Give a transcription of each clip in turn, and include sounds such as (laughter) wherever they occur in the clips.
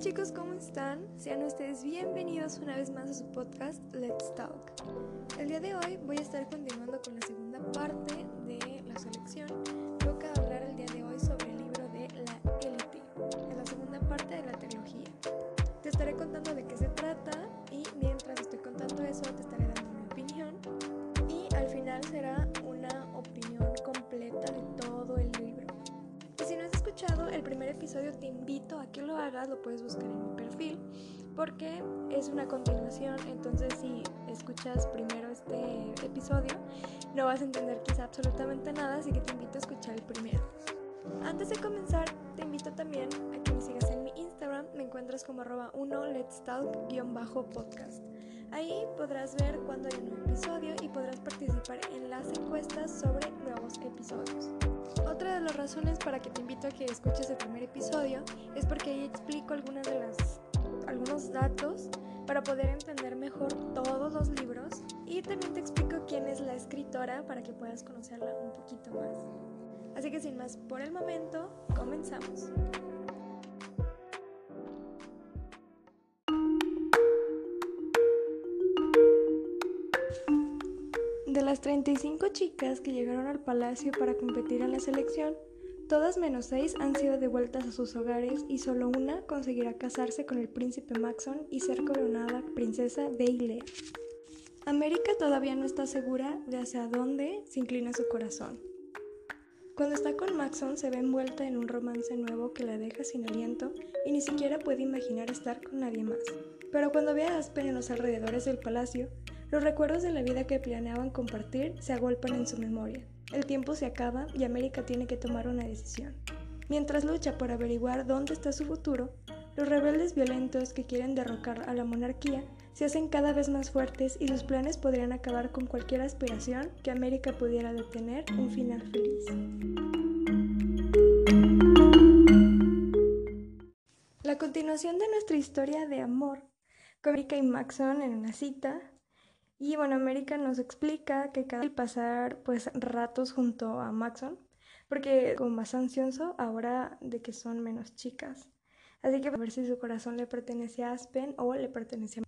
chicos, ¿cómo están? Sean ustedes bienvenidos una vez más a su podcast Let's Talk. El día de hoy voy a estar continuando con la segunda parte de la selección. El primer episodio te invito a que lo hagas, lo puedes buscar en mi perfil porque es una continuación, entonces si escuchas primero este episodio no vas a entender quizá absolutamente nada, así que te invito a escuchar el primero. Antes de comenzar, te invito también a que me sigas en mi Instagram, me encuentras como arroba 1 let's talk-podcast. Ahí podrás ver cuando hay un nuevo episodio y podrás participar en las encuestas sobre nuevos episodios. Otra de las razones para que te invito a que escuches el primer episodio es porque ahí explico algunas de las, algunos datos para poder entender mejor todos los libros y también te explico quién es la escritora para que puedas conocerla un poquito más. Así que sin más por el momento, comenzamos. De las 35 chicas que llegaron al palacio para competir en la selección, todas menos seis han sido devueltas a sus hogares y solo una conseguirá casarse con el príncipe Maxon y ser coronada princesa de Ile. América todavía no está segura de hacia dónde se inclina su corazón. Cuando está con Maxon se ve envuelta en un romance nuevo que la deja sin aliento y ni siquiera puede imaginar estar con nadie más. Pero cuando ve a Aspen en los alrededores del palacio, los recuerdos de la vida que planeaban compartir se agolpan en su memoria. El tiempo se acaba y América tiene que tomar una decisión. Mientras lucha por averiguar dónde está su futuro, los rebeldes violentos que quieren derrocar a la monarquía se hacen cada vez más fuertes y sus planes podrían acabar con cualquier aspiración que América pudiera detener un final feliz. La continuación de nuestra historia de amor, con América y Maxon en una cita, y bueno, América nos explica que cada pasar pues ratos junto a Maxon, porque como más ansioso ahora de que son menos chicas. Así que a ver si su corazón le pertenece a Aspen o le pertenece a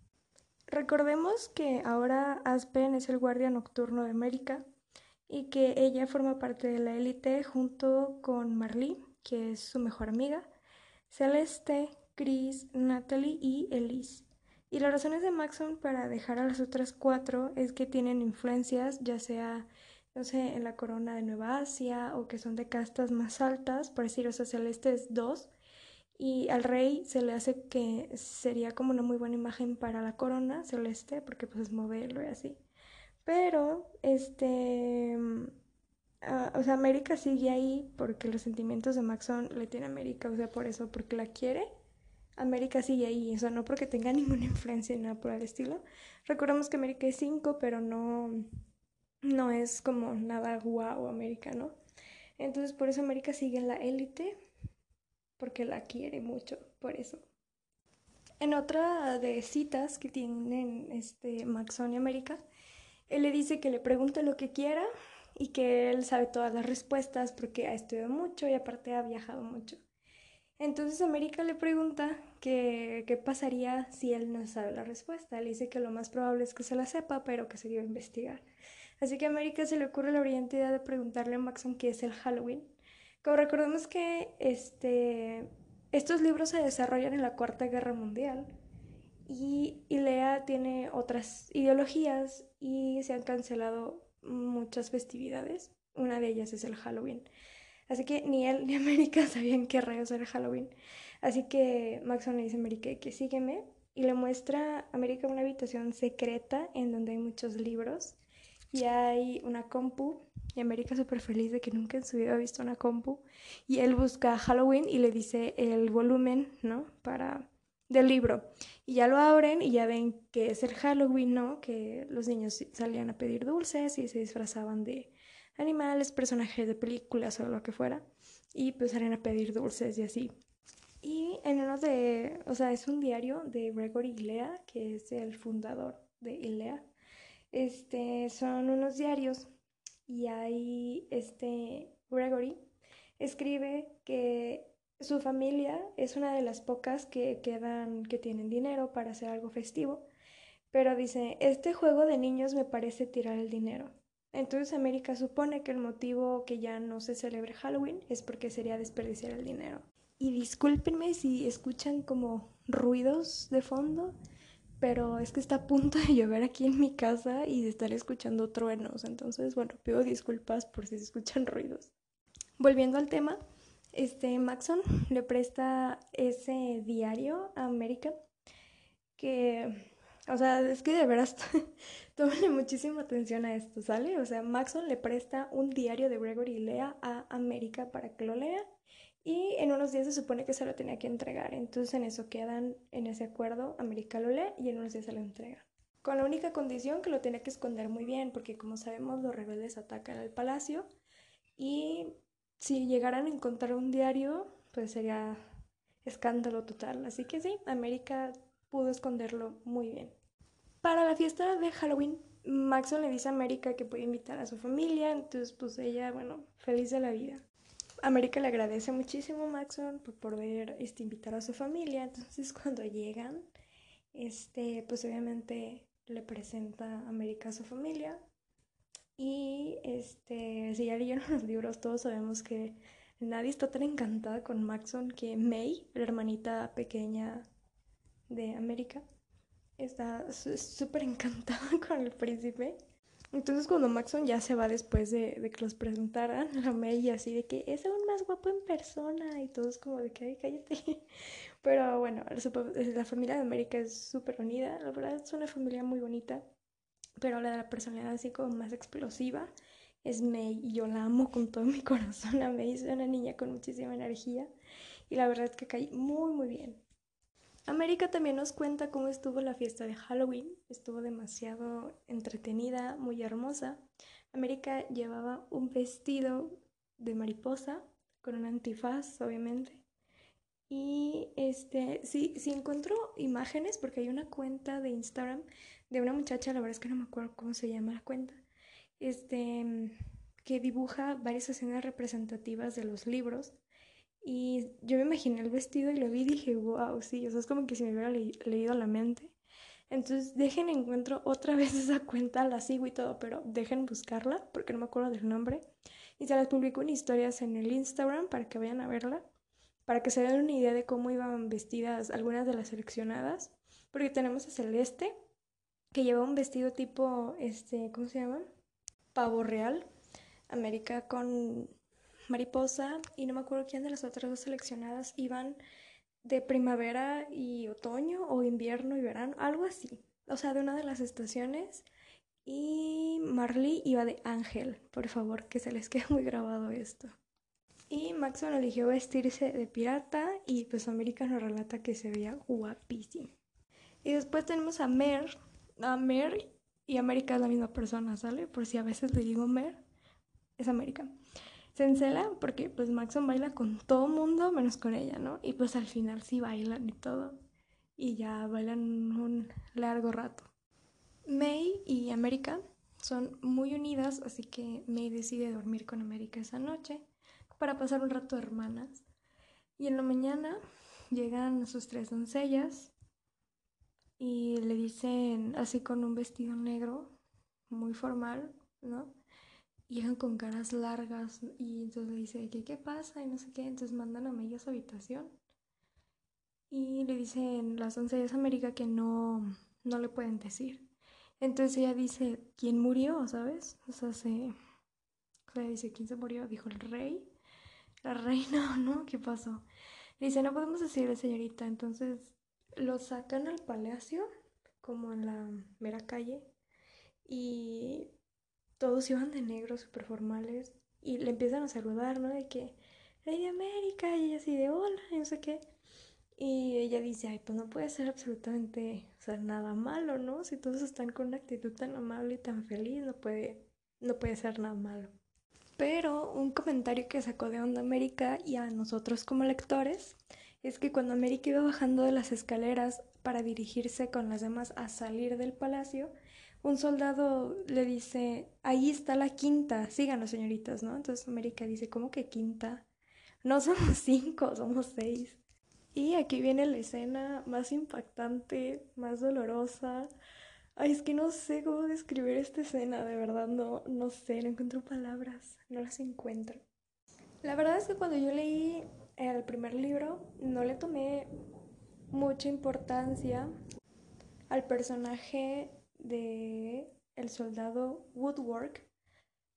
Recordemos que ahora Aspen es el guardia nocturno de América y que ella forma parte de la élite junto con Marley, que es su mejor amiga, Celeste, Chris, Natalie y Elise. Y las razones de Maxon para dejar a las otras cuatro es que tienen influencias, ya sea, no sé, en la corona de Nueva Asia o que son de castas más altas, por decir, o sea, Celeste es dos, y al rey se le hace que sería como una muy buena imagen para la corona celeste, porque pues es modelo y así. Pero, este, uh, o sea, América sigue ahí porque los sentimientos de Maxon le tiene América, o sea, por eso, porque la quiere América sigue ahí, o no porque tenga (laughs) ninguna influencia ni nada por el estilo. Recordemos que América es 5, pero no, no es como nada guau América, ¿no? Entonces por eso América sigue en la élite, porque la quiere mucho, por eso. En otra de citas que tienen este Maxon y América, él le dice que le pregunte lo que quiera y que él sabe todas las respuestas porque ha estudiado mucho y aparte ha viajado mucho. Entonces América le pregunta qué pasaría si él no sabe la respuesta. Le dice que lo más probable es que se la sepa, pero que se a investigar. Así que América se le ocurre la brillante idea de preguntarle a Maxon qué es el Halloween. Como recordemos que este, estos libros se desarrollan en la Cuarta Guerra Mundial y Ilea tiene otras ideologías y se han cancelado muchas festividades. Una de ellas es el Halloween. Así que ni él (laughs) ni América sabían qué rayos era Halloween. Así que Maxon le dice a América que sígueme y le muestra a América una habitación secreta en donde hay muchos libros y hay una compu y América súper feliz de que nunca en su vida ha visto una compu y él busca Halloween y le dice el volumen, ¿no? Para del libro y ya lo abren y ya ven que es el Halloween, ¿no? Que los niños salían a pedir dulces y se disfrazaban de animales, personajes de películas o lo que fuera, y pues salen a pedir dulces y así. Y en uno de, o sea, es un diario de Gregory Ilea, que es el fundador de Ilea. Este, son unos diarios y ahí este Gregory escribe que Su familia es una de las pocas que quedan que tienen dinero para hacer algo festivo, pero dice, este juego de niños me parece tirar el dinero. Entonces América supone que el motivo que ya no se celebre Halloween es porque sería desperdiciar el dinero. Y discúlpenme si escuchan como ruidos de fondo, pero es que está a punto de llover aquí en mi casa y de estar escuchando truenos. Entonces, bueno, pido disculpas por si se escuchan ruidos. Volviendo al tema, este Maxon le presta ese diario a América que o sea, es que de veras, (laughs) tómenle muchísima atención a esto, ¿sale? O sea, Maxon le presta un diario de Gregory Lea a América para que lo lea y en unos días se supone que se lo tenía que entregar. Entonces en eso quedan, en ese acuerdo, América lo lee y en unos días se lo entrega. Con la única condición que lo tenía que esconder muy bien, porque como sabemos los rebeldes atacan al palacio y si llegaran a encontrar un diario, pues sería escándalo total. Así que sí, América pudo esconderlo muy bien. Para la fiesta de Halloween, Maxon le dice a América que puede invitar a su familia, entonces pues ella, bueno, feliz de la vida. América le agradece muchísimo a Maxon por poder este, invitar a su familia, entonces (laughs) cuando llegan, este, pues obviamente le presenta a América a su familia y este, si ya leyeron (laughs) los libros, todos sabemos que nadie está tan encantada con Maxon que May, la hermanita pequeña de América, está súper encantada (laughs) con el príncipe. Entonces cuando Maxon ya se va después de, que los presentaran, la May así de que es aún más guapo en persona y todos como de que, ay, cállate. (laughs) Pero bueno, la familia de América es súper unida, la verdad es una familia muy bonita, pero la de la personalidad así como más explosiva es May y yo la amo con todo mi (laughs) corazón. A May es una niña con muchísima energía y la verdad es que cae muy muy bien. América también nos cuenta cómo estuvo la fiesta de Halloween. Estuvo demasiado entretenida, muy hermosa. América llevaba un vestido de mariposa con un antifaz, obviamente. Y este, sí, sí encontró imágenes porque hay una cuenta de Instagram de una muchacha, la verdad es que no me acuerdo cómo se llama la cuenta, este, que dibuja varias escenas representativas de los libros y yo me imaginé el vestido y lo vi y dije, wow, sí, o sea, es como que si me hubiera leído la mente. Entonces, dejen encuentro otra (laughs) vez esa cuenta, la sigo y todo, pero dejen buscarla porque no me acuerdo del nombre. Y se las publico en historias en el Instagram para que vayan a verla, para que se den una idea de cómo iban vestidas algunas de las seleccionadas. Porque tenemos a Celeste, que lleva un vestido tipo, este, ¿cómo se llama? Pavo real. América con mariposa y no me acuerdo quién de las otras dos seleccionadas iban de primavera y otoño o invierno y verano, algo así. O sea, de una de las estaciones. Y Marley iba de ángel, por favor, que se les (laughs) quede muy grabado esto. Y Maxwell eligió vestirse de pirata y pues América nos relata que se veía guapísimo. Y después tenemos a Mer. A Mer y América es la misma persona, ¿sale? Por si a veces le digo Mer, es América se encela porque pues Maxon baila con todo mundo menos con ella, ¿no? Y pues al final sí bailan y todo. Y ya bailan un largo rato. May y América son muy unidas, así que May decide dormir con América esa noche para pasar un rato hermanas. Y en la mañana llegan sus tres doncellas y le dicen así con un vestido negro, muy formal, ¿no? Llegan con caras largas y entonces le dice ¿qué, qué pasa? y no sé qué, entonces mandan a May a su habitación y le dicen las doncellas América que no, no le pueden decir. Entonces ella dice, ¿quién murió? ¿Sabes? O sea, se... O sea, dice, ¿quién se murió? Dijo el rey. La reina, (laughs) ¿no? ¿Qué pasó? Le dice, no podemos decirle, señorita. Entonces lo sacan al palacio, como en la mera calle, y todos iban de negro, súper formales, y le empiezan a saludar, ¿no? De que, Lady América, y ella así de hola, y no sé qué. Y ella dice, ay, pues no puede ser absolutamente, o nada malo, ¿no? Si todos están con una actitud tan amable y tan feliz, no puede, no puede ser nada malo. Pero un comentario que sacó de Onda América y a nosotros como lectores es que cuando América iba bajando de las escaleras para dirigirse con las demás a salir del palacio, un soldado le dice, ahí está la quinta, síganos señoritas, ¿no? Entonces América dice, ¿cómo que quinta? no somos (laughs) cinco, somos seis. Y aquí viene la escena más impactante, más dolorosa. Ay, es que no sé cómo describir esta escena, de verdad, no, no sé, no encuentro palabras, no las encuentro. La verdad es que cuando yo leí el primer libro, no le tomé mucha importancia al personaje de el soldado Woodwork,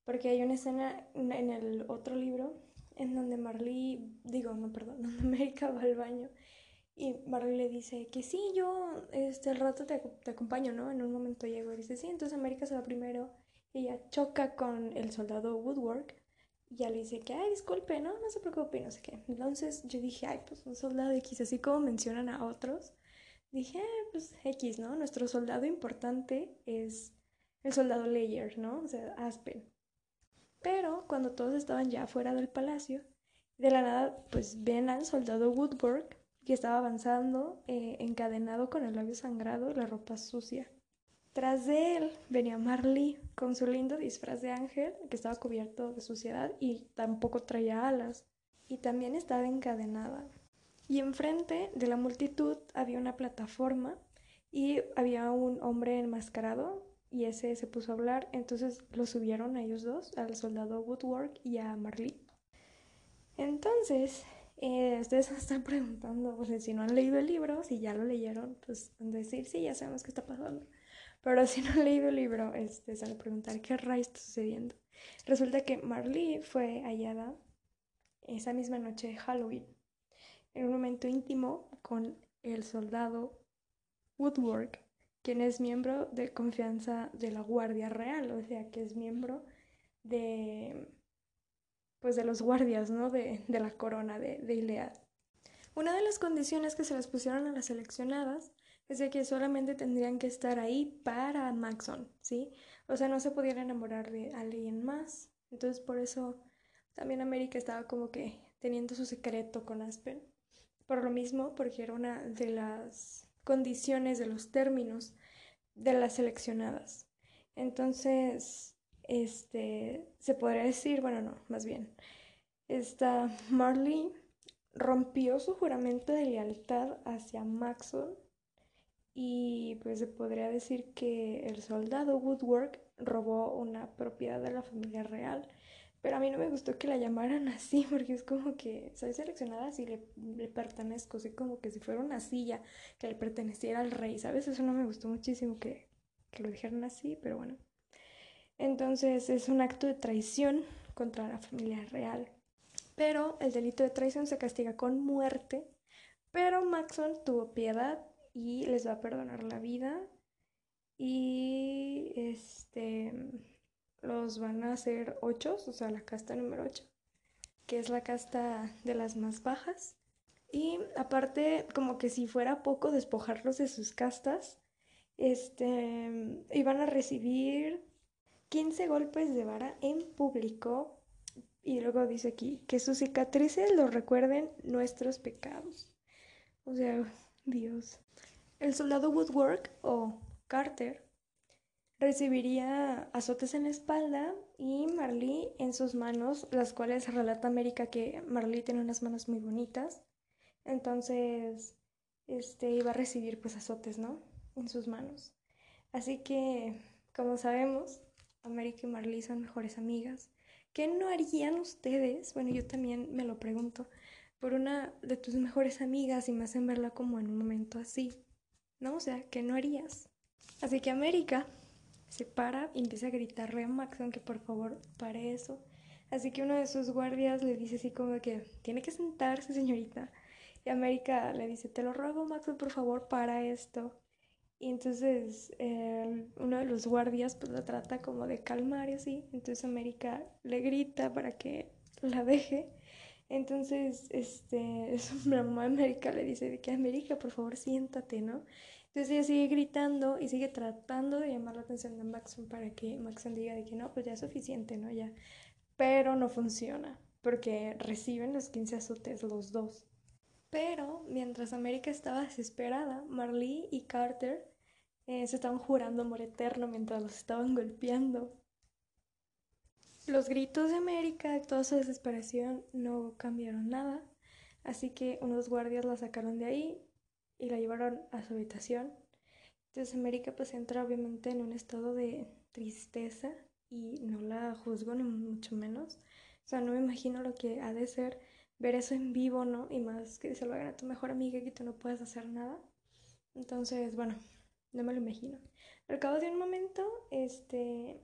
porque hay una escena en el otro libro en donde Marley, digo, no, perdón, (laughs) donde América va al baño y Marley le dice que sí, yo este, el rato te, te acompaño, ¿no? En un momento llego y dice sí, entonces América se va primero y ella choca con el soldado Woodwork y ya le dice que, ay, disculpe, no, no se preocupe, no sé qué. Entonces yo dije, ay, pues un soldado X, así como mencionan a otros, dije, pues X, ¿no? Nuestro soldado importante es el soldado Layer, ¿no? O sea, Aspen. Pero cuando todos estaban ya fuera del palacio, de la nada, pues ven al soldado Woodwork que estaba avanzando, eh, encadenado con el labio sangrado la ropa sucia. Tras de él venía Marley con su lindo disfraz de ángel que estaba cubierto de suciedad y tampoco traía alas y también estaba encadenada. Y enfrente de la multitud había una plataforma y había un hombre enmascarado y ese se puso a hablar, entonces lo subieron a ellos dos, al soldado Woodwork y a Marley. Entonces, eh, ustedes (laughs) están preguntando, pues si no han leído el libro, si ya lo leyeron, pues decir, sí, ya sabemos qué está pasando. Pero si no han leído el libro, este, a preguntar qué rayos está sucediendo. Resulta que Marley fue hallada esa misma noche de Halloween, en un momento íntimo con el soldado Woodwork quien es miembro de confianza de la Guardia Real, o sea, que es miembro de, pues de los guardias, ¿no? De, la corona de, de Ilead. Una de las condiciones que se les pusieron a las seleccionadas es de que solamente tendrían que estar ahí para Maxon, ¿sí? O sea, no se podían enamorar de alguien más. Entonces, por eso también América estaba como que teniendo su secreto con Aspen. Por lo mismo, porque era una de las condiciones, de los términos de las seleccionadas. Entonces, este, se podría decir, bueno, no, más bien, esta Marley rompió su juramento de lealtad hacia Maxwell y pues se podría decir que el soldado Woodwork robó una propiedad de la familia real pero a mí no me gustó que la llamaran así, (laughs) porque es como que soy seleccionada si le, pertenezco, así como que si fuera una silla que le perteneciera al rey, ¿sabes? Eso no me gustó muchísimo que, que lo dijeran así, pero bueno. Entonces es un acto de traición contra la familia real. Pero el delito de traición se castiga con muerte. Pero Maxon tuvo piedad y les va a perdonar la vida. Y este los van a hacer ocho, o sea, la casta número 8, que es la casta de las más bajas. Y aparte, como que si fuera poco despojarlos de sus castas, este, iban a recibir 15 golpes de vara en público. Y luego dice aquí que sus cicatrices los recuerden nuestros pecados. O sea, Dios. El soldado Woodwork o Carter recibiría azotes en la espalda y Marley en sus manos, las cuales relata América que Marley tiene unas manos muy bonitas. Entonces, este iba a recibir pues azotes, ¿no? En sus manos. Así que, como sabemos, América y Marley son mejores amigas. ¿Qué no harían ustedes? Bueno, yo también me lo pregunto. Por una de tus mejores amigas y me hacen verla como en un momento así. ¿No? O sea, ¿qué no harías? Así que América se para y empieza a gritarle a Maxon que por favor pare eso. Así que uno de sus guardias le dice así como que tiene que sentarse, señorita. Y América le dice, te lo ruego, Maxon, por favor, para esto. Y entonces uno de los guardias pues la trata como de calmar y así. Entonces América le grita para que la deje. Entonces, este, (laughs) la mamá América le dice de que América, por favor, siéntate, ¿no? Entonces ella sigue gritando y sigue tratando de llamar la atención de Maxon para que Maxon diga de que no, pues ya es suficiente, ¿no? Ya. Pero no funciona, porque reciben los 15 azotes los dos. Pero mientras América estaba desesperada, Marley y Carter eh, se estaban jurando amor eterno mientras los estaban golpeando. Los gritos de América, toda su desesperación, no cambiaron nada. Así que unos guardias la sacaron de ahí y la llevaron a su habitación. Entonces América pues entra obviamente en un estado de tristeza y no la juzgo ni mucho menos. O sea, no me imagino lo que ha de ser ver eso en vivo, ¿no? Y más que se lo hagan a tu mejor amiga que tú no puedes hacer nada. Entonces, bueno, no me lo imagino. Al cabo de un momento, este,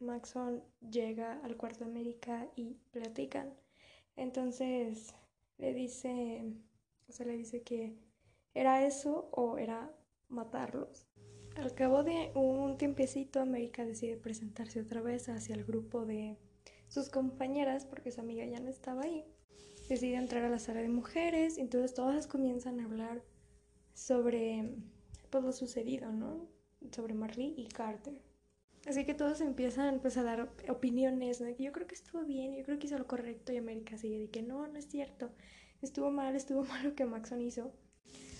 Maxon llega al cuarto de América y platican. Entonces, le dice, o sea, le dice que era eso o era matarlos. Al cabo de un tiempecito, América decide presentarse otra vez hacia el grupo de sus compañeras porque su amiga ya no estaba ahí. Decide entrar a la sala de mujeres, entonces todas comienzan a hablar sobre pues, lo sucedido, ¿no? Sobre Marley y Carter. Así que todos empiezan pues, a dar opiniones, yo creo que estuvo bien, yo creo que hizo lo correcto y América sigue de que no, no es cierto, estuvo mal, estuvo (laughs) mal lo que Maxon hizo.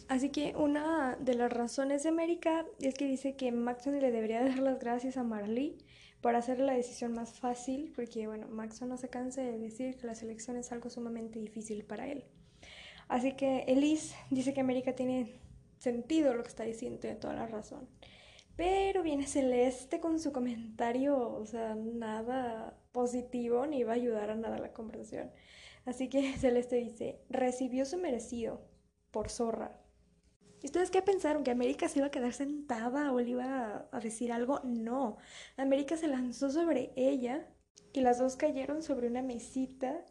Así que una de las razones de América es que dice que Maxon le debería (laughs) dar las gracias a Marley por hacer la decisión más fácil, porque bueno, Maxon no se canse de decir que la selección es algo sumamente difícil para él. Así que Elise dice que América tiene sentido lo que está diciendo, tiene toda la razón. Pero viene Celeste con su comentario, o sea, nada positivo ni va a ayudar a nada la conversación. Así que (laughs) Celeste dice, recibió su merecido por zorra. ¿Y ustedes qué pensaron? ¿Que América se iba a quedar sentada o le iba a decir algo? No. América se lanzó sobre ella y las dos cayeron sobre una mesita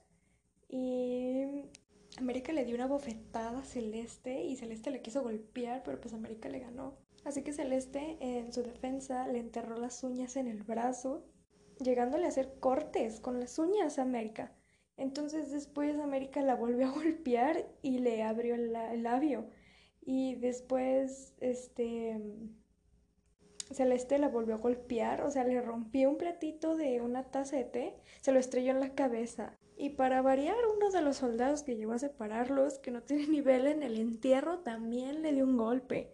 y América le dio una bofetada a Celeste y Celeste le quiso golpear, pero pues América le ganó. Así que Celeste, en su defensa, le enterró las uñas en el brazo, llegándole a hacer cortes con las uñas a América. Entonces después América la volvió a golpear y le abrió el, labio. Y después, este, Celeste la volvió a golpear, o sea, le rompió un platito de una taza de té, se lo estrelló en la cabeza. Y para variar, uno de los soldados que llegó a separarlos, que no tiene (laughs) nivel en el entierro, también le dio un golpe.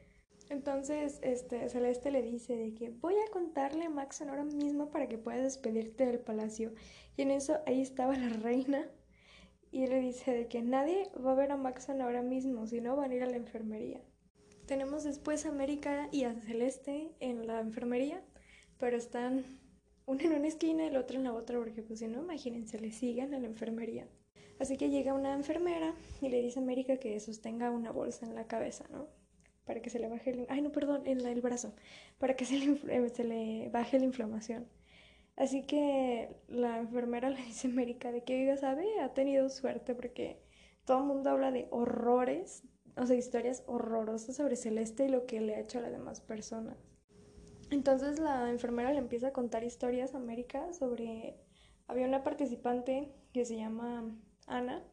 Entonces, este, Celeste le dice de que voy a contarle a Maxon ahora mismo para que puedas despedirte del palacio. Y en eso ahí estaba la reina y le dice de que nadie va a ver a Maxon ahora mismo, si no van a ir a la enfermería. Tenemos después a América y a Celeste en la enfermería, pero están uno en una esquina y el otro en la otra, porque pues si no, imagínense, le siguen a la enfermería. Así que llega una enfermera y le dice a América que sostenga una bolsa en la cabeza, ¿no? para que se le baje el... Ay, no, perdón, en el brazo, para que se le, eh, se le baje la inflamación. Así que la enfermera (laughs) le dice a América de que, ella sabe, ha tenido suerte porque todo el mundo habla de horrores, o sea, historias horrorosas sobre Celeste y lo que le ha hecho a las demás personas. Entonces la enfermera le empieza a contar historias a América sobre... Había una participante que se llama Ana,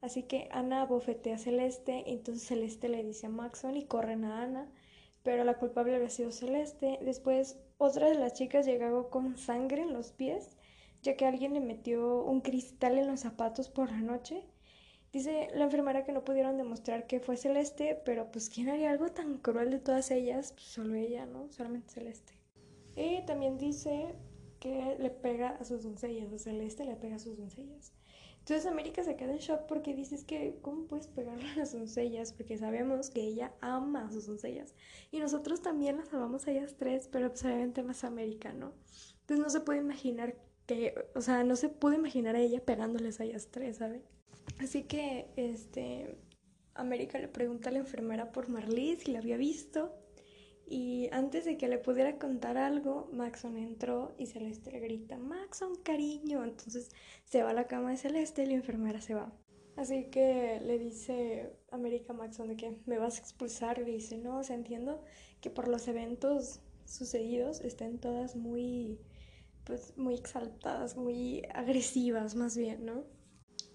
Así que Ana bofetea a Celeste, entonces Celeste le dice a Maxon y corren a Ana, pero la culpable había sido Celeste. Después otra de las chicas llegó con sangre en los pies, ya que alguien le metió un cristal en los zapatos por la noche. Dice la enfermera que no pudieron demostrar que fue Celeste, pero pues ¿quién haría algo tan cruel de todas ellas? Pues solo ella, ¿no? Solamente Celeste. Y también dice que le pega a sus doncellas, o Celeste le pega a sus doncellas. Entonces América se queda en shock porque dices que, ¿cómo puedes pegarle a las doncellas? Porque sabemos que ella ama a sus doncellas. Y nosotros también las amamos a ellas tres, pero pues obviamente más América, ¿no? Entonces no se puede imaginar que, o sea, no se puede imaginar a ella pegándoles a ellas tres, ¿sabes? Así que, este, América le pregunta a la enfermera por Marley si la había visto. Y antes de que le pudiera contar algo, Maxon entró y Celeste le grita, Maxon, cariño. Entonces se va a la cama de Celeste y la enfermera se va. Así que le dice América Maxon de que me vas a expulsar. Le dice, no, o sea, entiendo que por los eventos sucedidos estén todas muy, pues, muy exaltadas, muy agresivas más bien, ¿no?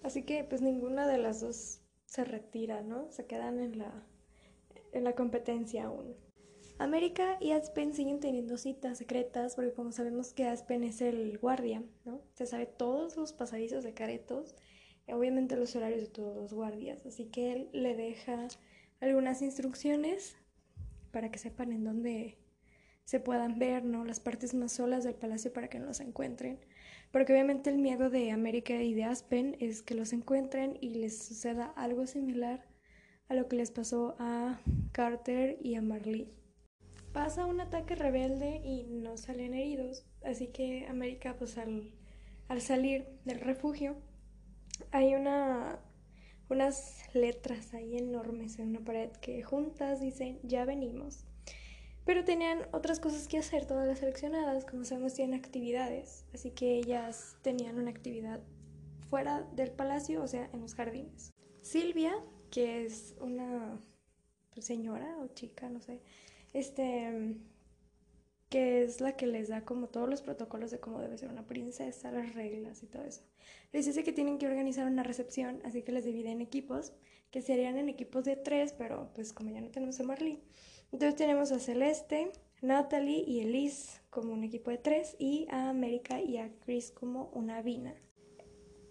Así que pues ninguna de las dos se retira, ¿no? Se quedan en la, en la competencia aún. América y Aspen siguen teniendo citas secretas porque como sabemos que Aspen es el guardia, ¿no? Se sabe todos los pasadizos de caretos, obviamente los horarios de todos los guardias, así que él le deja algunas instrucciones para que sepan en dónde se puedan ver, ¿no? Las partes más solas del palacio para que no los encuentren. Porque obviamente el miedo de América y de Aspen es que los encuentren y les suceda algo similar a lo que les pasó a Carter y a Marley. Pasa un ataque rebelde y no salen heridos, así que América pues al, al salir del refugio hay una unas letras ahí enormes en una pared que juntas dicen ya venimos. Pero tenían otras cosas que hacer todas las seleccionadas, como sabemos tienen actividades, así que ellas tenían una actividad fuera del palacio, o sea, en los jardines. Silvia, que es una señora o chica, no sé, este, que es la que les da como todos los protocolos de cómo debe ser una princesa, las reglas y todo eso. Les dice que tienen que organizar una recepción, así que les divide en equipos, que serían en equipos de tres, pero pues como ya no tenemos a Marley, entonces tenemos a Celeste, Natalie y Elise como un equipo de tres y a América y a Chris como una vina.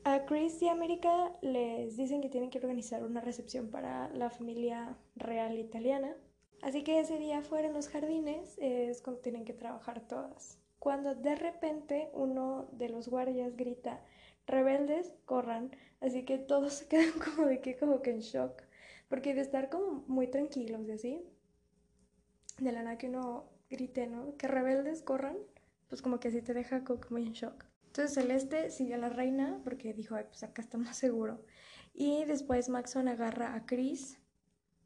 A Chris y América les dicen que tienen que organizar una recepción para la familia real italiana. Así que ese día fuera en los jardines es cuando tienen que trabajar todas. Cuando de repente uno de los guardias grita, rebeldes, corran. Así que todos (laughs) se quedan como de que, como que en shock. Porque de estar como muy tranquilos y así, de la nada que uno grite, ¿no? Que rebeldes corran, pues como que así te deja como muy en shock. Entonces Celeste sigue a la reina porque dijo, ay, pues acá está más seguro. Y después Maxon agarra a Chris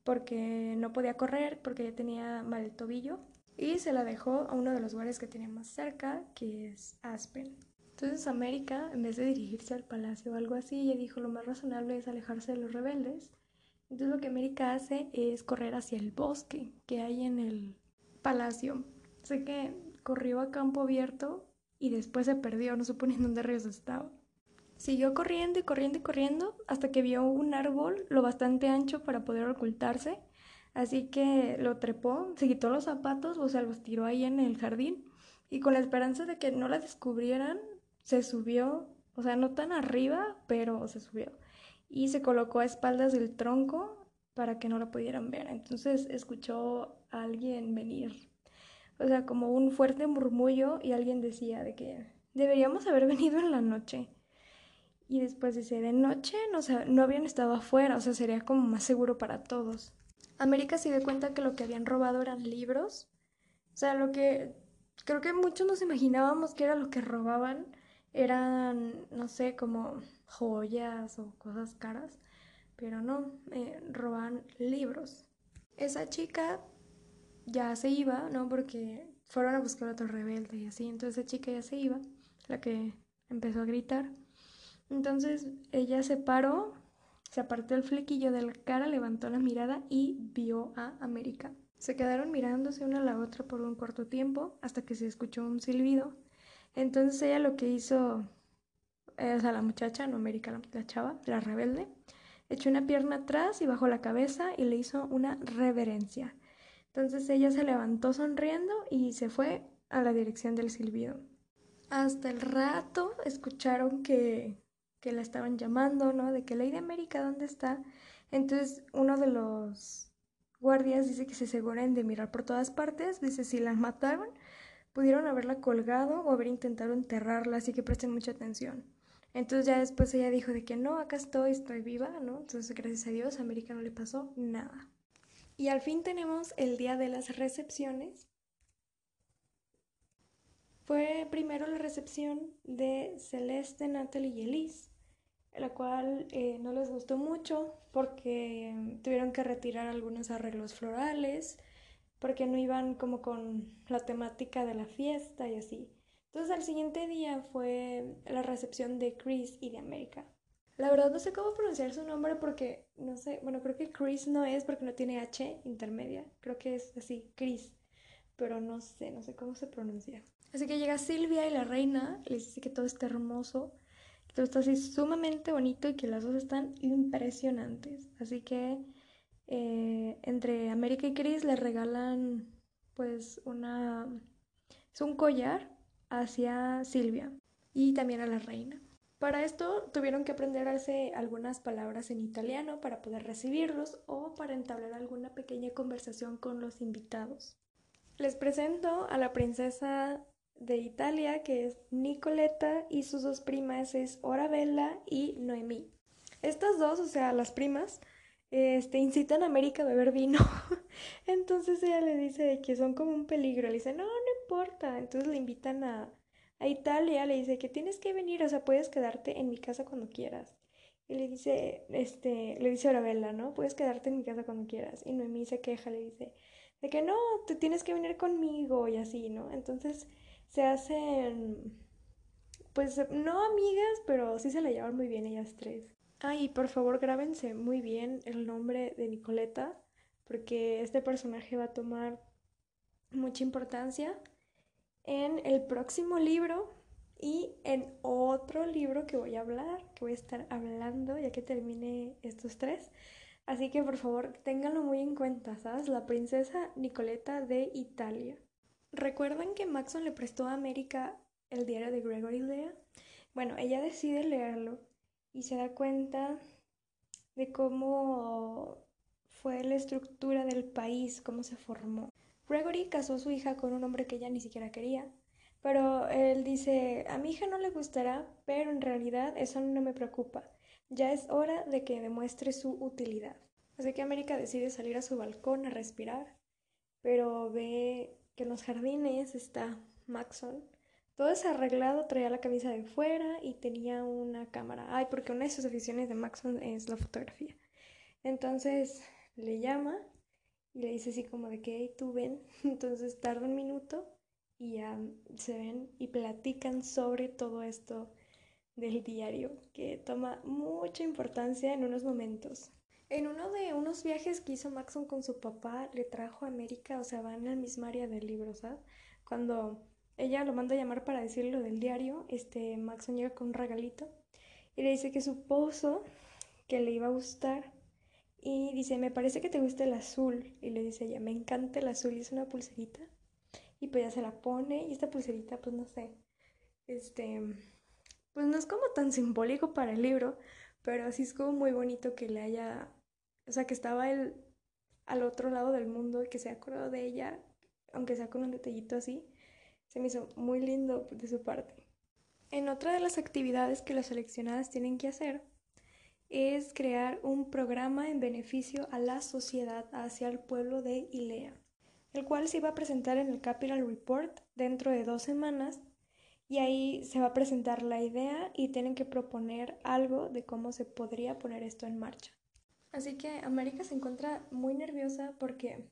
porque no podía correr, porque tenía mal el tobillo. Y se la dejó a uno de los guardias que tenía más cerca, que es Aspen. Entonces América, en vez de dirigirse al palacio o algo así, ella dijo lo más razonable es alejarse de los rebeldes entonces lo que América hace es correr hacia el bosque que hay en el palacio. Sé que corrió a campo abierto y después se perdió, no supo ni dónde rayos estaba. Siguió corriendo y corriendo y corriendo hasta que vio un árbol lo bastante ancho para poder ocultarse. Así que lo trepó, se quitó los zapatos, o sea, los tiró ahí en el jardín y con la esperanza de que no la descubrieran, se subió, o sea, no tan arriba, pero se subió y se colocó a espaldas del tronco para que no lo pudieran ver. Entonces escuchó a alguien venir. O sea, como un fuerte murmullo y alguien decía de que deberíamos haber venido en la noche. Y después dice, de noche no, no habían estado afuera, o sea, sería como más seguro para todos. América se dio cuenta que lo que habían robado eran libros. O sea, lo que creo que muchos nos imaginábamos que era lo que robaban eran, no sé, como joyas o cosas caras, pero no, eh, roban libros. Esa chica ya se iba, ¿no? Porque fueron a buscar a otro rebelde y así, entonces esa chica ya se iba, la que empezó a gritar. Entonces ella se paró, se apartó el flequillo de la cara, levantó la mirada y vio a América. Se quedaron mirándose una a la otra por un corto tiempo hasta que se escuchó un silbido. Entonces ella lo que hizo o sea, la muchacha, no América, la, chava, la rebelde, echó una pierna atrás y bajó la cabeza y le hizo una reverencia. Entonces ella se levantó sonriendo y se fue a la dirección del silbido. Hasta el rato escucharon que, que la estaban llamando, ¿no? De que Lady América, ¿dónde está? Entonces uno de los guardias dice que se aseguren de mirar por todas partes, dice si la mataron, pudieron haberla colgado o haber intentado enterrarla, así que presten mucha atención. Entonces ya después ella dijo de que no, acá estoy, estoy viva, ¿no? Entonces gracias a Dios América no le pasó nada. Y al fin tenemos el día de las recepciones. Fue primero la recepción de Celeste, Natalie y Elise, la cual eh, no les gustó mucho porque mm, tuvieron que retirar algunos arreglos florales, porque no iban como con la temática de la fiesta y así. Entonces al siguiente día fue la recepción de Chris y de América. La verdad no sé cómo pronunciar su nombre porque no sé, bueno, creo que Chris no es porque no tiene H intermedia, creo que es así, Chris, pero no sé, no sé cómo se pronuncia. Así que llega Silvia y la reina les dice que todo está hermoso, que todo está así sumamente bonito y que las dos están impresionantes. Así que eh, entre América y Chris le regalan pues una... es un collar hacia Silvia y también a la reina. Para esto tuvieron que aprenderse algunas palabras en italiano para poder recibirlos o para entablar alguna pequeña conversación con los invitados. Les presento a la princesa de Italia, que es Nicoleta, y sus dos primas es Orabella y Noemí. Estas dos, o sea, las primas, este, incitan a América a beber vino. (laughs) Entonces ella le dice que son como un peligro. Le dice, no, no importa. Entonces le invitan a, a Italia, le dice que tienes que venir, o sea, puedes quedarte en mi casa cuando quieras. Y le dice, este, le dice Orabella, ¿no? Puedes quedarte en mi casa cuando quieras. Y Noemí se queja, le dice, de que no, te tienes que venir conmigo y así, ¿no? Entonces se hacen, pues no amigas, pero sí se la llevan muy bien ellas tres. Ay, por favor grábense muy bien el nombre de Nicoleta, porque este personaje va a tomar mucha importancia en el próximo libro y en otro libro que voy a hablar, que voy a estar hablando ya que termine estos tres. Así que por favor ténganlo muy en cuenta, ¿sabes? La princesa Nicoleta de Italia. ¿Recuerdan que Maxon le prestó a América el diario de Gregory Lea? Bueno, ella decide leerlo y se da cuenta de cómo fue la estructura del país, cómo se formó. Gregory casó a su hija con un hombre que ella ni siquiera quería, pero él dice, a mi hija no le gustará, pero en realidad eso no me preocupa. Ya es hora de que demuestre su utilidad. Así que América decide salir a su balcón a respirar, pero ve que en los jardines está Maxon todo arreglado, traía la camisa de fuera y tenía una cámara. Ay, porque una de sus aficiones de Maxon es la fotografía. Entonces le llama y le dice así como de que tú ven. (laughs) Entonces tarda un minuto y ya se ven y platican sobre todo esto del diario, que toma mucha importancia en unos momentos. En uno de unos viajes que hizo Maxon con su papá, le trajo a América, o sea, van en el mismo área del libro, ¿sabes? Cuando ella lo manda a llamar para decirle lo del diario. Este, Maxon llega con un regalito y le dice que supuso que le iba a gustar. Y dice, me parece que te gusta el azul. Y le dice ella, me encanta el azul. Y es una pulserita. Y pues ya se la pone. Y esta pulserita, pues no sé. Este, pues no es como tan simbólico para el libro. Pero sí es como muy bonito que le haya, o sea, que estaba él al otro lado del mundo y que se acordado de ella, aunque sea con un detallito así. Se me hizo muy lindo de su parte. En otra de las actividades que las seleccionadas tienen que hacer es crear un programa en beneficio a la sociedad hacia el pueblo de Ilea, el cual se iba a presentar en el Capital Report dentro de dos semanas y ahí se va a presentar la idea y tienen que proponer algo de cómo se podría poner esto en marcha. Así que América se encuentra muy nerviosa porque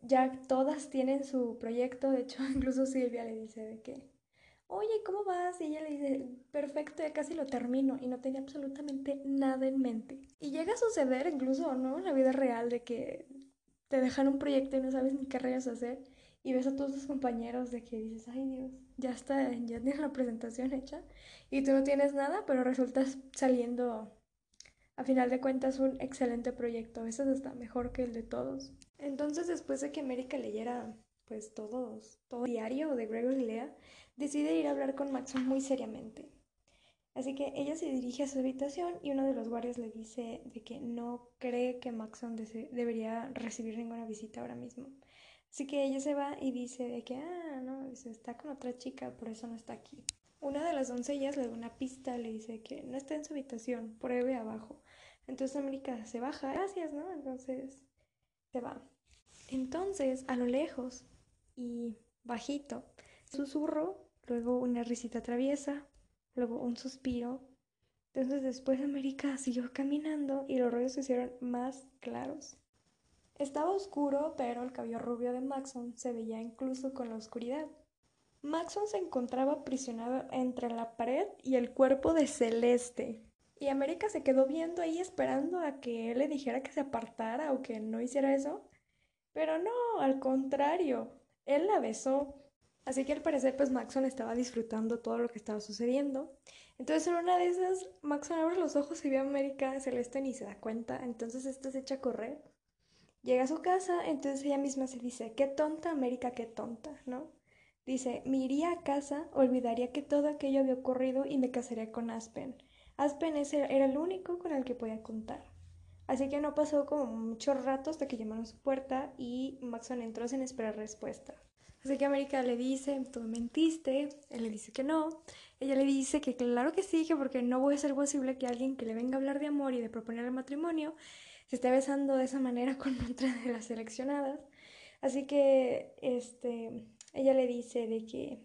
ya todas tienen su proyecto, de hecho (laughs) incluso Silvia le dice de que, oye, ¿cómo vas? Y ella le dice, perfecto, ya casi lo termino y no tenía absolutamente nada en mente. Y llega a suceder incluso, ¿no? En la vida real de que te dejan un proyecto y no sabes ni qué rayos hacer y ves a todos tus compañeros de que dices, ay Dios, ya está, ya tienes la presentación hecha y tú no tienes nada, pero resultas saliendo a final de cuentas un excelente proyecto, a veces está mejor que el de todos. Entonces, después de que América leyera pues todos, todo diario de Gregory Lea, decide ir a hablar con Maxon muy seriamente. Así que ella se dirige a su habitación y uno de los guardias le dice de que no cree que Maxon debería recibir ninguna visita ahora mismo. Así que ella se va y dice de que, ah, no, está con otra chica, por eso no está aquí. Una de las doncellas le da una pista, le dice que no está en su habitación, pruebe abajo. Entonces América se baja, gracias, ¿no? Entonces se va. Entonces, a lo lejos y bajito, susurro, luego una risita traviesa, luego un suspiro. Entonces después América siguió caminando y los rollos se hicieron más claros. Estaba oscuro, pero el cabello rubio de Maxon se veía incluso con la oscuridad. Maxon se encontraba aprisionado entre la pared y el cuerpo de Celeste. Y América se quedó viendo ahí esperando a que él le dijera que se apartara o que no hiciera eso. Pero no, al contrario, él la besó. Así que al parecer pues Maxon estaba disfrutando todo lo que estaba sucediendo. Entonces en una de esas Maxon abre los ojos y ve a América Celeste y se da cuenta. Entonces esta se echa a correr. Llega a su casa, entonces ella misma se dice, qué tonta América, qué tonta, ¿no? Dice, me iría a casa, olvidaría que todo aquello había ocurrido y me casaría con Aspen. Aspen era el único con el que podía contar. Así que no pasó como mucho rato hasta que llamaron a su puerta y Maxon entró sin esperar respuesta. Así que América le dice, tú mentiste, él le dice que no, ella le dice que claro que sí, que porque no puede ser posible que alguien que le venga a hablar de amor y de proponer el matrimonio se esté besando de esa manera con (laughs) otra de las seleccionadas. Así que este, ella le dice de que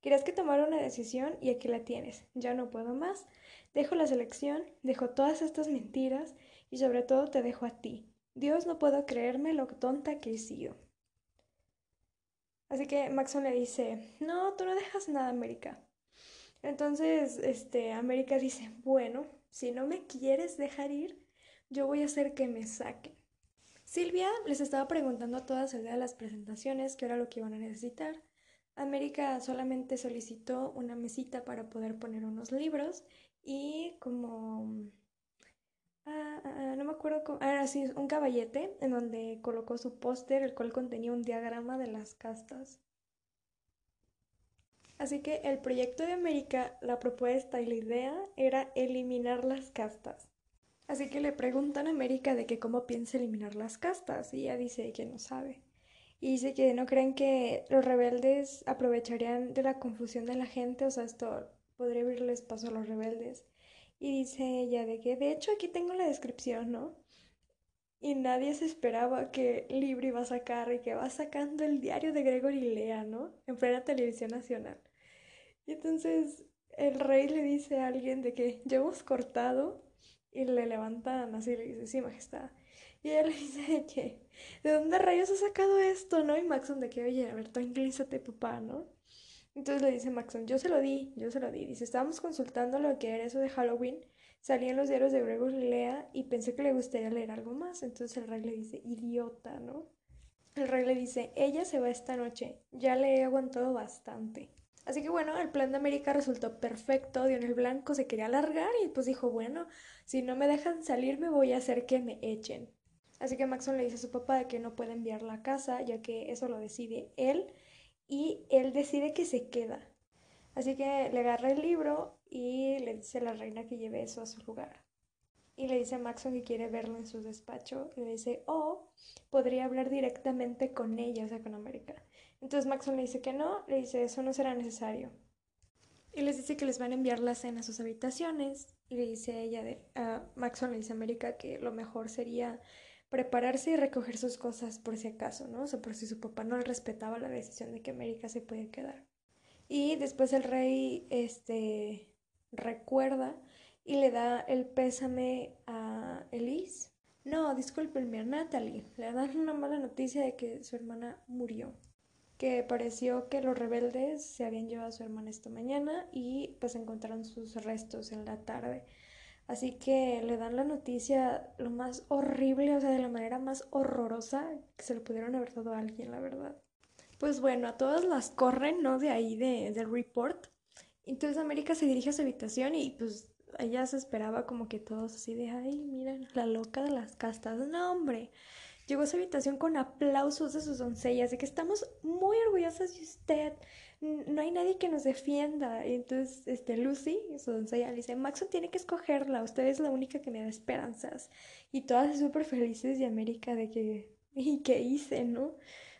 querías que tomara una decisión y aquí la tienes, ya no puedo más, dejo la selección, dejo todas estas mentiras y sobre todo te dejo a ti. Dios no puedo creerme lo tonta que he sido. Así que Maxon le dice, no, tú no dejas nada, América. Entonces, este, América dice, bueno, si no me quieres dejar ir, yo voy a hacer que me saquen. Silvia les estaba preguntando a todas el día de las presentaciones qué era lo que iban a necesitar. América solamente solicitó una mesita para poder poner unos libros y como... Ah, ah, ah, no me acuerdo cómo... Ah, sí, un caballete en donde colocó su póster, el cual contenía un diagrama de las castas. Así que el proyecto de América, la propuesta y la idea era eliminar las castas. Así que le preguntan a América de que cómo piensa eliminar las castas y ella dice que no sabe. Y dice que no creen que los rebeldes aprovecharían de la confusión de la gente, o sea, esto podría abrirles paso a los rebeldes. Y dice ella de que, de hecho, aquí tengo la descripción, ¿no? Y nadie se esperaba que Libro iba a sacar y que va sacando el diario de Gregory Lea, ¿no? En plena televisión nacional. Y entonces el rey le dice a alguien de que hemos cortado y le levantan así y le dice, sí, majestad. Y ella (laughs) le dice que, ¿de dónde rayos ha sacado esto, no? Y Maxon de que, oye, a ver, tranquilízate, papá, ¿no? Entonces le dice Maxon, yo se lo di, yo se lo di. Dice, estábamos consultando lo que era eso de Halloween. Salí en los diarios de Gregor Lea y pensé que le gustaría leer algo más. Entonces el rey le dice, idiota, ¿no? El rey le dice, ella se va esta noche, ya le he aguantado bastante. Así que bueno, el plan de América resultó perfecto, dio en el blanco, se quería alargar y pues dijo, bueno, si no me dejan salir me voy a hacer que me echen. Así que Maxon le dice a su papá de que no puede enviarla a casa, ya que eso lo decide él, y él decide que se queda. Así que le agarra el libro y le dice a la reina que lleve eso a su lugar. Y le dice a Maxon que quiere verlo en su despacho. Y le dice, oh, podría hablar directamente con ella, o sea, con América. Entonces Maxon le dice que no, le dice eso no será necesario. Y les dice que les van a enviar la cena a sus habitaciones. Y le dice a ella, de, a Maxon le dice a América que lo mejor sería prepararse y recoger sus cosas por si acaso, ¿no? O sea, por si su papá no respetaba la decisión de que América se puede quedar. Y después el rey, este, recuerda y le da el pésame a Elise. No, discúlpenme, a Natalie. Le dan una mala noticia de que su hermana murió que pareció que los rebeldes se habían llevado a su hermana esta mañana y pues encontraron sus restos en la tarde. Así que le dan la noticia lo más horrible, o sea, de la manera más horrorosa que se le pudieron haber dado a alguien, la verdad. Pues bueno, a todas las corren, ¿no? De ahí, de, del report. Entonces América se dirige a su habitación y pues ella se esperaba como que todos así de, ay, miren, la loca de las castas. No, hombre. Llegó a su habitación con aplausos de sus doncellas, de que estamos muy orgullosas de usted, no hay nadie que nos defienda. Y entonces este, Lucy, su doncella, le dice, Maxon tiene que escogerla, usted es la única que me da esperanzas. Y todas súper felices de América de que, (laughs) ¿y qué hice, no?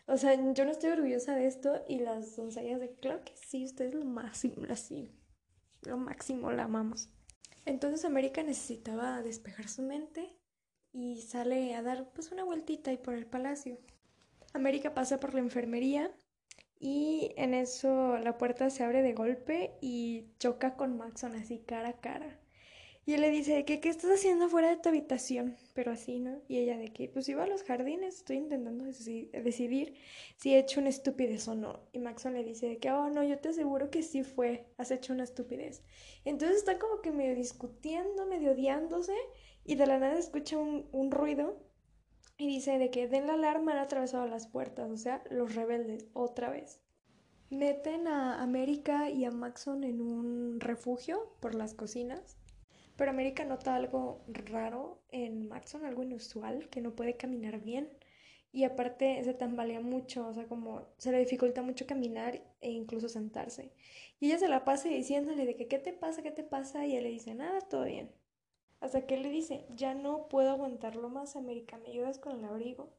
O sea, yo no estoy orgullosa de esto y las doncellas de, claro que sí, usted es lo máximo, así, lo máximo, la amamos. Entonces América necesitaba despejar su mente y sale a dar pues una vueltita ahí por el palacio. América pasa por la enfermería y en eso la puerta se abre de golpe y choca con Maxon así cara a cara. Y él le dice que qué estás haciendo fuera de tu habitación, pero así, ¿no? Y ella de que pues iba a los jardines, estoy intentando decidir si he hecho una estupidez o no. Y Maxon le dice que, oh no, yo te aseguro que sí fue, has hecho una estupidez. Entonces están como que medio discutiendo, medio odiándose y de la nada escucha un, un ruido y dice de que den la alarma han atravesado las puertas, o sea, los rebeldes, otra vez. Meten a América y a Maxon en un refugio por las cocinas, pero América nota algo raro en Maxon, algo inusual, que no puede caminar bien. Y aparte se tambalea mucho, o sea, como se le dificulta mucho caminar e incluso sentarse. Y ella se la pasa diciéndole de que, ¿qué te pasa? ¿Qué te pasa? Y él le dice, nada, todo bien. Hasta que le dice, ya no puedo aguantarlo más, América, ¿me ayudas con el abrigo?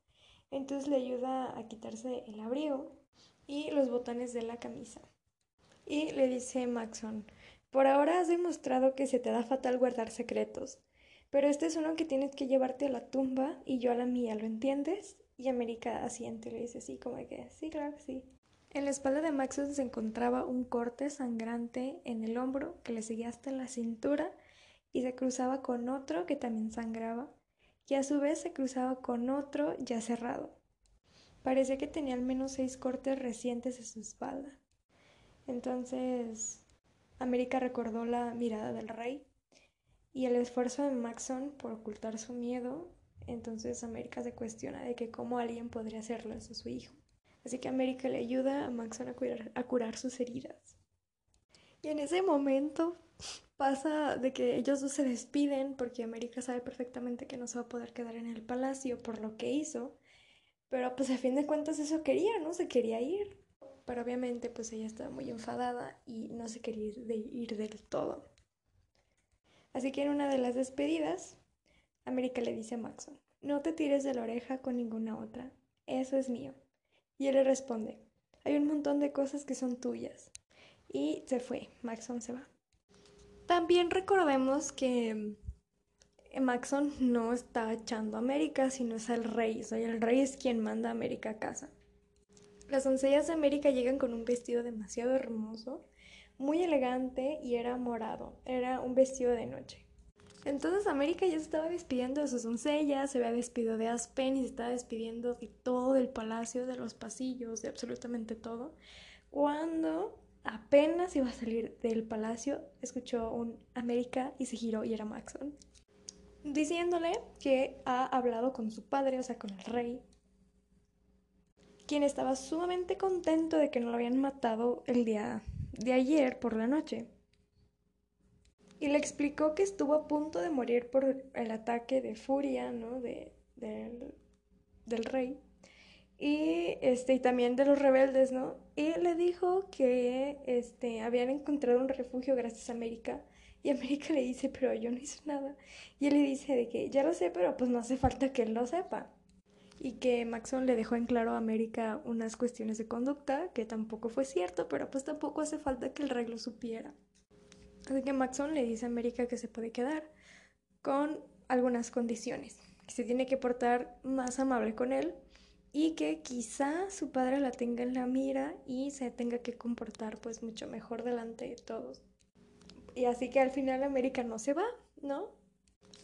Entonces le ayuda a quitarse el abrigo y los botones de la camisa. Y le dice Maxon, por ahora has demostrado que se te da fatal guardar secretos, pero este es uno que tienes que llevarte a la tumba y yo a la mía, ¿lo entiendes? Y América asiente, le dice sí, como que sí, claro sí. En la espalda de Maxon se encontraba un corte sangrante en el hombro que le seguía hasta la cintura y se cruzaba con otro que también sangraba y a su vez se cruzaba con otro ya cerrado. Parecía que tenía al menos seis cortes recientes en su espalda. Entonces, América recordó la mirada del rey y el esfuerzo de Maxon por ocultar su miedo. Entonces América se cuestiona de que cómo alguien podría hacerlo a su hijo. Así que América le ayuda a Maxon a curar, a curar sus heridas. Y en ese momento pasa de que ellos dos se despiden porque América sabe perfectamente que no se va a poder quedar en el palacio por lo que hizo. Pero pues a fin de cuentas eso quería, ¿no? Se quería ir. Pero obviamente pues ella estaba muy enfadada y no se quería ir, ir del todo. Así que en una de las despedidas, América le dice a Maxon, no te tires de la oreja con ninguna otra, eso es mío. Y él le responde, hay un montón de cosas que son tuyas. Y se fue, Maxon se va. También recordemos que Maxon no está echando a América, sino es el rey. O el rey es quien manda a América a casa. Las doncellas de América llegan con un vestido demasiado hermoso, muy elegante y era morado. Era un vestido de noche. Entonces América ya se estaba despidiendo de sus doncellas, se había despedido de Aspen y se estaba despidiendo de todo el palacio, de los pasillos, de absolutamente todo. Cuando apenas iba a salir del palacio, escuchó un América y se giró y era Maxon. Diciéndole que ha hablado con su padre, o sea, con el rey, quien estaba sumamente contento de que no lo habían matado el día de ayer por la noche. Y le explicó que estuvo a punto de morir por el ataque de furia, ¿no? De, del, del rey y este y también de los rebeldes, ¿no? Y le dijo que este habían encontrado un refugio gracias a América y América le dice, "Pero yo no hice nada." Y él le dice de que ya lo sé, pero pues no hace falta que él lo sepa. Y que Maxon le dejó en claro a América unas cuestiones de conducta, que tampoco fue cierto, pero pues tampoco hace falta que el rey lo supiera. Así que Maxon le dice a América que se puede quedar con algunas condiciones, que se tiene que portar más amable con él y que quizá su padre la tenga en la mira y se tenga que comportar pues mucho mejor delante de todos. Y así que al final América no se va, ¿no?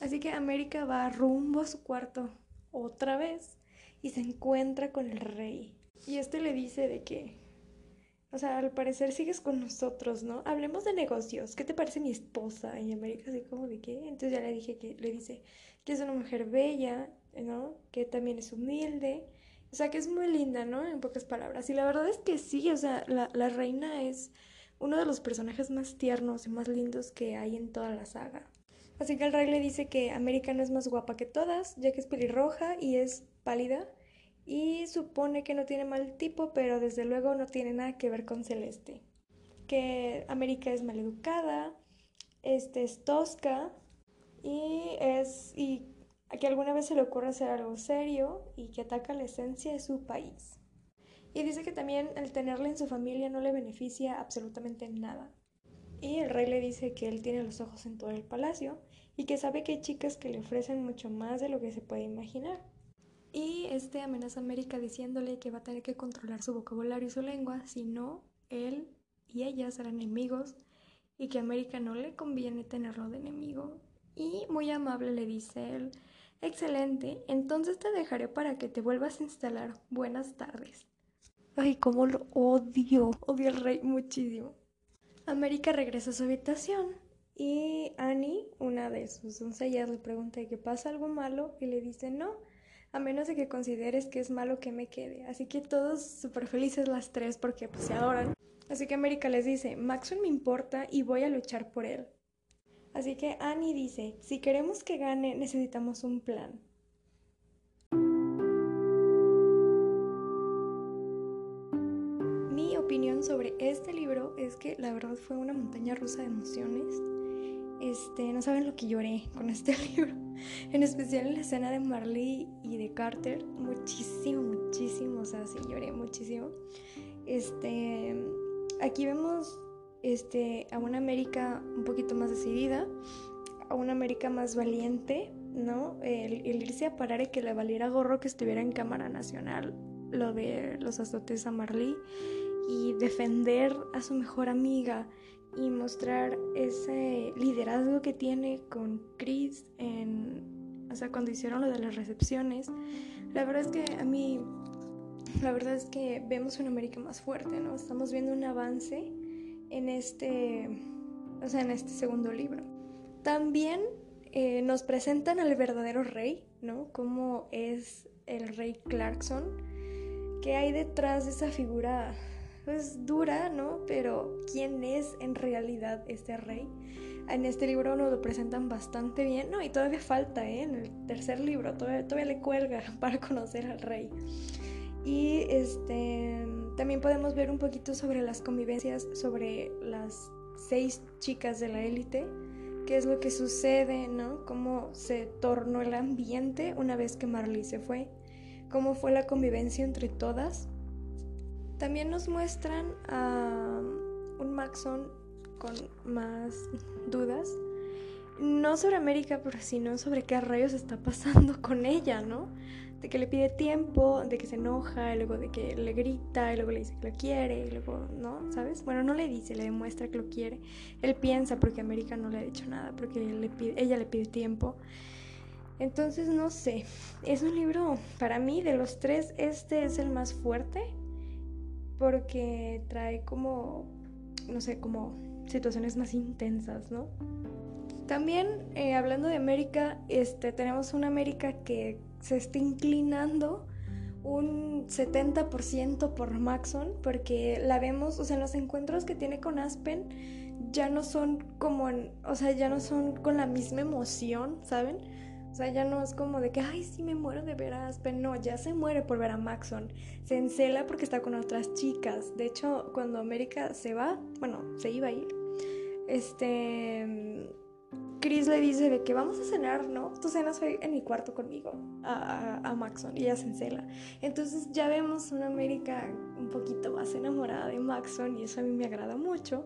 Así que América va rumbo a su cuarto otra vez y se encuentra con el rey. Y este le dice de que, o sea, al parecer sigues con nosotros, ¿no? Hablemos de negocios. ¿Qué te parece mi esposa? Y América así como de qué. Entonces ya le dije que le dice que es una mujer bella, ¿no? Que también es humilde o sea, que es muy linda, ¿no? En pocas palabras. Y la verdad es que sí, o sea, la, la reina es uno de los personajes más tiernos y más lindos que hay en toda la saga. Así que el rey le dice que América no es más guapa que todas, ya que es pelirroja y es pálida. Y supone que no tiene mal tipo, pero desde luego no tiene nada que ver con Celeste. Que América es maleducada, este es tosca y es y a que alguna vez se le ocurra hacer algo serio y que ataca la esencia de su país. Y dice que también el tenerla en su familia no le beneficia absolutamente nada. Y el rey le dice que él tiene los ojos en todo el palacio y que sabe que hay chicas que le ofrecen mucho más de lo que se puede imaginar. Y este amenaza a América diciéndole que va a tener que controlar su vocabulario y su lengua, si no, él y ella serán enemigos y que a América no le conviene tenerlo de enemigo. Y muy amable le dice él Excelente, entonces te dejaré para que te vuelvas a instalar. Buenas tardes. Ay, cómo lo odio. Odio al rey muchísimo. América regresa a su habitación y Annie, una de sus doncellas, le pregunta ¿qué pasa algo malo? Y le dice no, a menos de que consideres que es malo que me quede. Así que todos súper felices las tres porque pues, se adoran. Así que América les dice, Maxwell me importa y voy a luchar por él. Así que Annie dice, si queremos que gane, necesitamos un plan. Mi opinión sobre este libro es que la verdad fue una montaña rusa de emociones este, no saben lo que lloré con este (laughs) libro. En especial en la escena de Marley y de Carter. Muchísimo, muchísimo. O sea, sí, lloré muchísimo. Este, aquí vemos este, a una América un poquito más decidida, a una América más valiente, ¿no? El, irse a parar y que le valiera gorro que estuviera en Cámara Nacional, lo de los azotes a Marley, y defender a su mejor amiga y mostrar ese liderazgo que tiene con Chris en, o sea, cuando hicieron lo de las recepciones. La verdad es que a mí, la verdad es que vemos una América más fuerte, ¿no? Estamos viendo un avance en este, o sea, en este segundo libro. También eh, nos presentan al verdadero rey, ¿no? Cómo es el rey Clarkson, que hay detrás de esa figura, pues dura, ¿no? Pero ¿quién es en realidad este rey? En este libro nos lo presentan bastante bien, ¿no? Y todavía falta, ¿eh? En el tercer libro, todavía, todavía le cuelga (laughs) para conocer al rey. Y este, también podemos ver un poquito sobre las convivencias, sobre las seis chicas de la élite qué es lo que sucede, ¿no? Cómo se tornó el ambiente una vez que Marley se fue, cómo fue la convivencia entre todas. También nos muestran a un Maxon con más dudas, no sobre América, pero sino sobre qué rayos está pasando con ella, ¿no? De que le pide tiempo, de que se enoja, y luego de que le grita, y luego le dice que lo quiere, y luego, ¿no? ¿Sabes? Bueno, no le dice, le demuestra que lo quiere. Él piensa porque América no le ha dicho nada, porque ella le pide tiempo. Entonces, no sé, es un libro, para mí, de los tres, este es el más fuerte, porque trae como, no sé, como situaciones más intensas, ¿no? También, eh, hablando de América, este, tenemos una América que se está inclinando un 70% por Maxon, porque la vemos, o sea, los encuentros que tiene con Aspen ya no son como, o sea, ya no son con la misma emoción, ¿saben? O sea, ya no es como de que, ay, sí me muero de ver a Aspen. No, ya se muere por ver a Maxon. Se encela porque está con otras chicas. De hecho, cuando América se va, bueno, se iba a ir, este Chris le dice de que vamos a cenar, ¿no? Tú cenas en mi cuarto conmigo, a, a, Maxon, y ella se encela. Entonces ya vemos una América un poquito más enamorada de Maxon, y eso a mí me agrada mucho.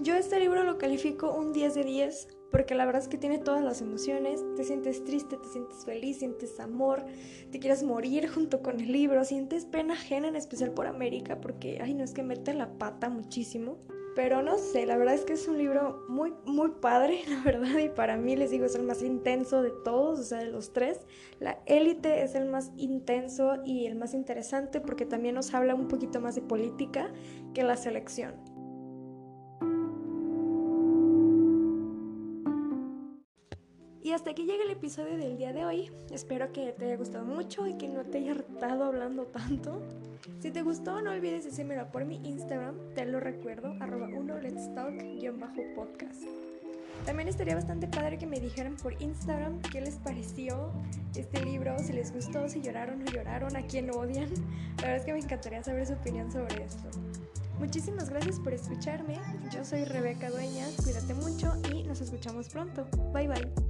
Yo este libro lo califico un 10 de 10, porque la verdad es que tiene todas las emociones. Te sientes triste, te sientes feliz, sientes amor, te quieres morir junto con el libro, sientes pena ajena, en especial por América, porque, ay, no es que mete la pata muchísimo. Pero no sé, la verdad es que es un libro muy, muy padre, (laughs) la verdad, y para mí les digo, es el más intenso de todos, o sea, de los tres. La élite es el más intenso y el más interesante porque también nos habla un poquito más de política que la selección. Y hasta aquí llega el episodio del día de hoy. Espero que te haya gustado mucho y que no te haya hartado hablando tanto. Si te gustó, no olvides decírmelo por mi Instagram, te lo recuerdo, arroba 1 let's talk-podcast. También estaría bastante padre que me dijeran por Instagram qué les pareció este libro, si les gustó, si lloraron o lloraron, a quién odian. La verdad es que me encantaría saber su opinión sobre esto. Muchísimas gracias por escucharme. Yo soy Rebeca Dueñas, cuídate mucho y nos escuchamos pronto. Bye bye.